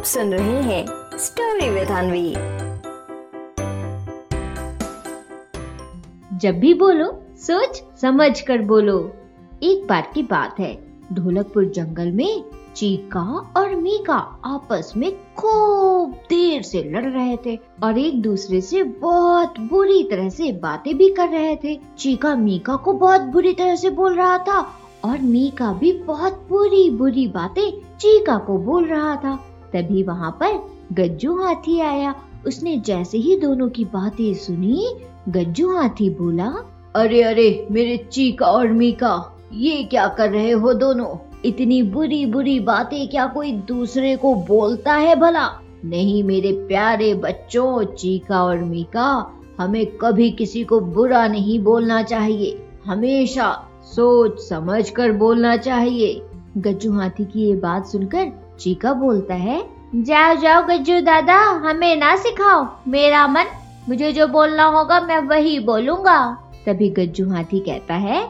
आप सुन रहे हैं स्टोरी विद अनवी जब भी बोलो, सोच, समझ कर बोलो। एक बार की बात है, ढोलकपुर जंगल में चीका और मीका आपस में खूब देर से लड़ रहे थे और एक दूसरे से बहुत बुरी तरह से बातें भी कर रहे थे। चीका मीका को बहुत बुरी तरह से बोल रहा था और मीका भी बहुत बुरी बुरी बातें चीका को बोल रहा था। तभी वहाँ पर गज्जू हाथी आया। उसने जैसे ही दोनों की बातें सुनी गज्जू हाथी बोला अरे अरे मेरे चीका और मीका ये क्या कर रहे हो दोनों? इतनी बुरी बुरी बातें क्या कोई दूसरे को बोलता है भला? नहीं मेरे प्यारे बच्चों चीका और मीका हमें कभी किसी को बुरा नहीं बोलना चाहिए। हमेशा सोच समझ कर बोलना चाहिए। गज्जू हाथी की ये बात सुनकर चीका बोलता है, जाओ जाओ गज्जू दादा, हमें ना सिखाओ। मेरा मन, मुझे जो बोलना होगा मैं वही बोलूँगा। तभी गज्जू हाथी कहता है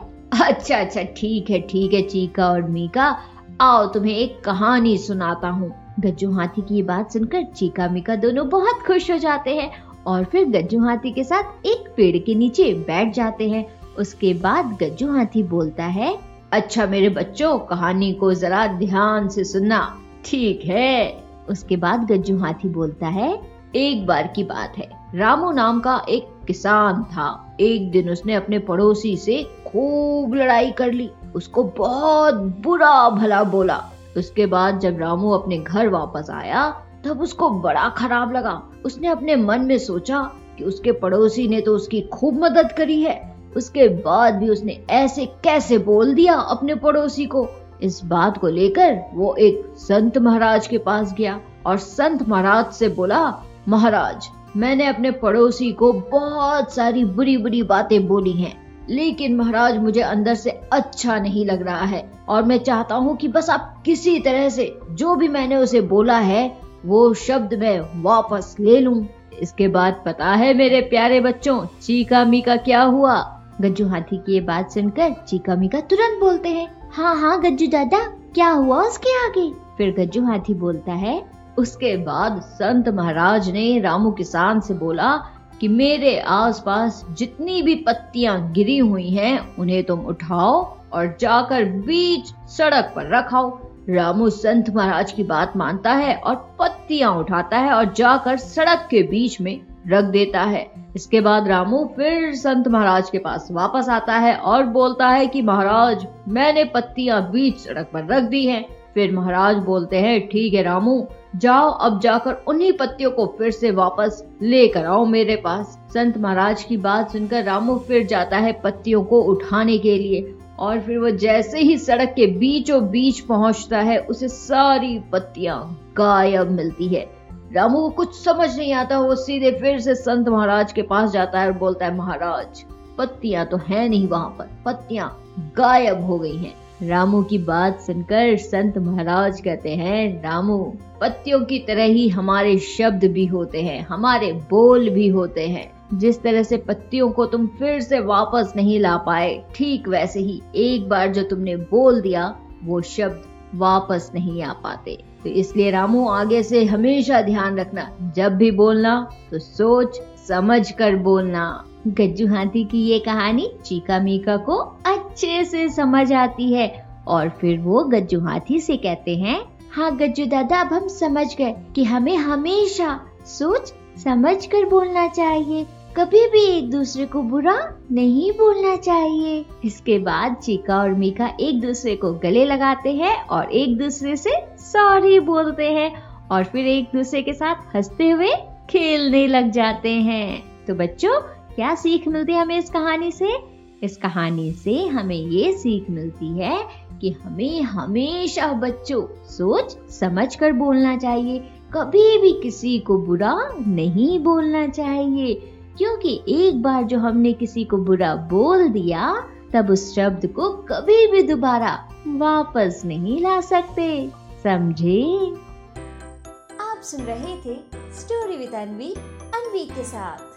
अच्छा अच्छा ठीक है ठीक है, चीका और मीका, आओ, तुम्हें एक कहानी सुनाता हूँ। गज्जू हाथी की ये बात सुनकर चीका, मीका दोनों बहुत खुश हो जाते हैं और फिर गज्जू हाथी के साथ एक पेड़ के नीचे बैठ जाते हैं। उसके बाद गज्जू हाथी बोलता है अच्छा मेरे बच्चों, कहानी को जरा ध्यान से सुनना। ठीक है। उसके बाद गज्जू हाथी बोलता है, एक बार की बात है। रामू नाम का एक किसान था। एक दिन उसने अपने पड़ोसी से खूब लड़ाई कर ली। उसको बहुत बुरा भला बोला। उसके बाद जब रामू अपने घर वापस आया, तब उसको बड़ा खराब लगा। उसने अपने मन में सोचा कि उसके पड़ोसी ने तो उसकी खूब मदद करी है। उसके बाद भी उसने ऐसे कैसे बोल दिया अपने पड़ोसी को? इस बात को लेकर वो एक संत महाराज के पास गया और संत महाराज से बोला, महाराज, मैंने अपने पड़ोसी को बहुत सारी बुरी बुरी बातें बोली हैं, लेकिन महाराज, मुझे अंदर से अच्छा नहीं लग रहा है और मैं चाहता हूँ कि बस आप किसी तरह से जो भी मैंने उसे बोला है, वो शब्द मैं वापस ले लूँ। इसके बाद पता है मेरे प्यारे बच्चों चीका मीका क्या हुआ? गज्जू हाथी की ये बात सुनकर चीका मीका तुरंत बोलते हैं। हाँ हाँ गज्जू दादा, क्या हुआ उसके आगे? फिर गज्जू हाथी बोलता है, उसके बाद संत महाराज ने रामू किसान से बोला कि मेरे आसपास जितनी भी पत्तियाँ गिरी हुई हैं, उन्हें तुम उठाओ और जाकर बीच सड़क पर रखाओ। रामू संत महाराज की बात मानता है और पत्तियाँ उठाता है और जाकर सड़क के बीच में रख देता है। इसके बाद रामू फिर संत महाराज के पास वापस आता है और बोलता है कि, महाराज, मैंने पत्तियाँ बीच सड़क पर रख दी हैं। फिर महाराज बोलते हैं, ठीक है रामू, जाओ अब जाकर उन्हीं पत्तियों को फिर से वापस लेकर आओ मेरे पास। संत महाराज की बात सुनकर रामू फिर जाता है पत्तियों को उठाने के लिए और फिर वो जैसे ही सड़क के बीचों बीच पहुँचता है, उसे सारी पत्तियाँ गायब मिलती है। रामू को कुछ समझ नहीं आता, वो सीधे फिर से संत महाराज के पास जाता है और बोलता है, महाराज, पत्तियाँ तो है नहीं वहाँ पर, पत्तियाँ गायब हो गई हैं। रामू की बात सुनकर संत महाराज कहते हैं, रामू, पत्तियों की तरह ही हमारे शब्द भी होते हैं, हमारे बोल भी होते हैं। जिस तरह से पत्तियों को तुम फिर से वापस नहीं ला पाए, ठीक वैसे ही एक बार जो तुमने बोल दिया, वो शब्द वापस नहीं आ पाते। तो इसलिए रामू, आगे से हमेशा ध्यान रखना। जब भी बोलना तो सोच समझ कर बोलना। गज्जू हाथी की ये कहानी चीका मीका को अच्छे से समझ आती है। और फिर वो गज्जू हाथी से कहते हैं हाँ गज्जू दादा, अब हम समझ गए कि हमें हमेशा सोच समझ कर बोलना चाहिए। कभी भी एक दूसरे को बुरा नहीं बोलना चाहिए। इसके बाद चीका और मीका एक दूसरे को गले लगाते हैं और एक दूसरे से सॉरी बोलते हैं और फिर एक दूसरे के साथ हँसते हुए खेलने लग जाते हैं। तो बच्चों, क्या सीख मिलती है हमें इस कहानी से? इस कहानी से हमें ये सीख मिलती है कि हमें हमेशा बच्चों, सोच समझ कर बोलना चाहिए। कभी भी किसी को बुरा नहीं बोलना चाहिए। क्योंकि एक बार जो हमने किसी को बुरा बोल दिया, तब उस शब्द को कभी भी दोबारा वापस नहीं ला सकते। समझे? आप सुन रहे थे स्टोरी विद अनवी अनवी के साथ।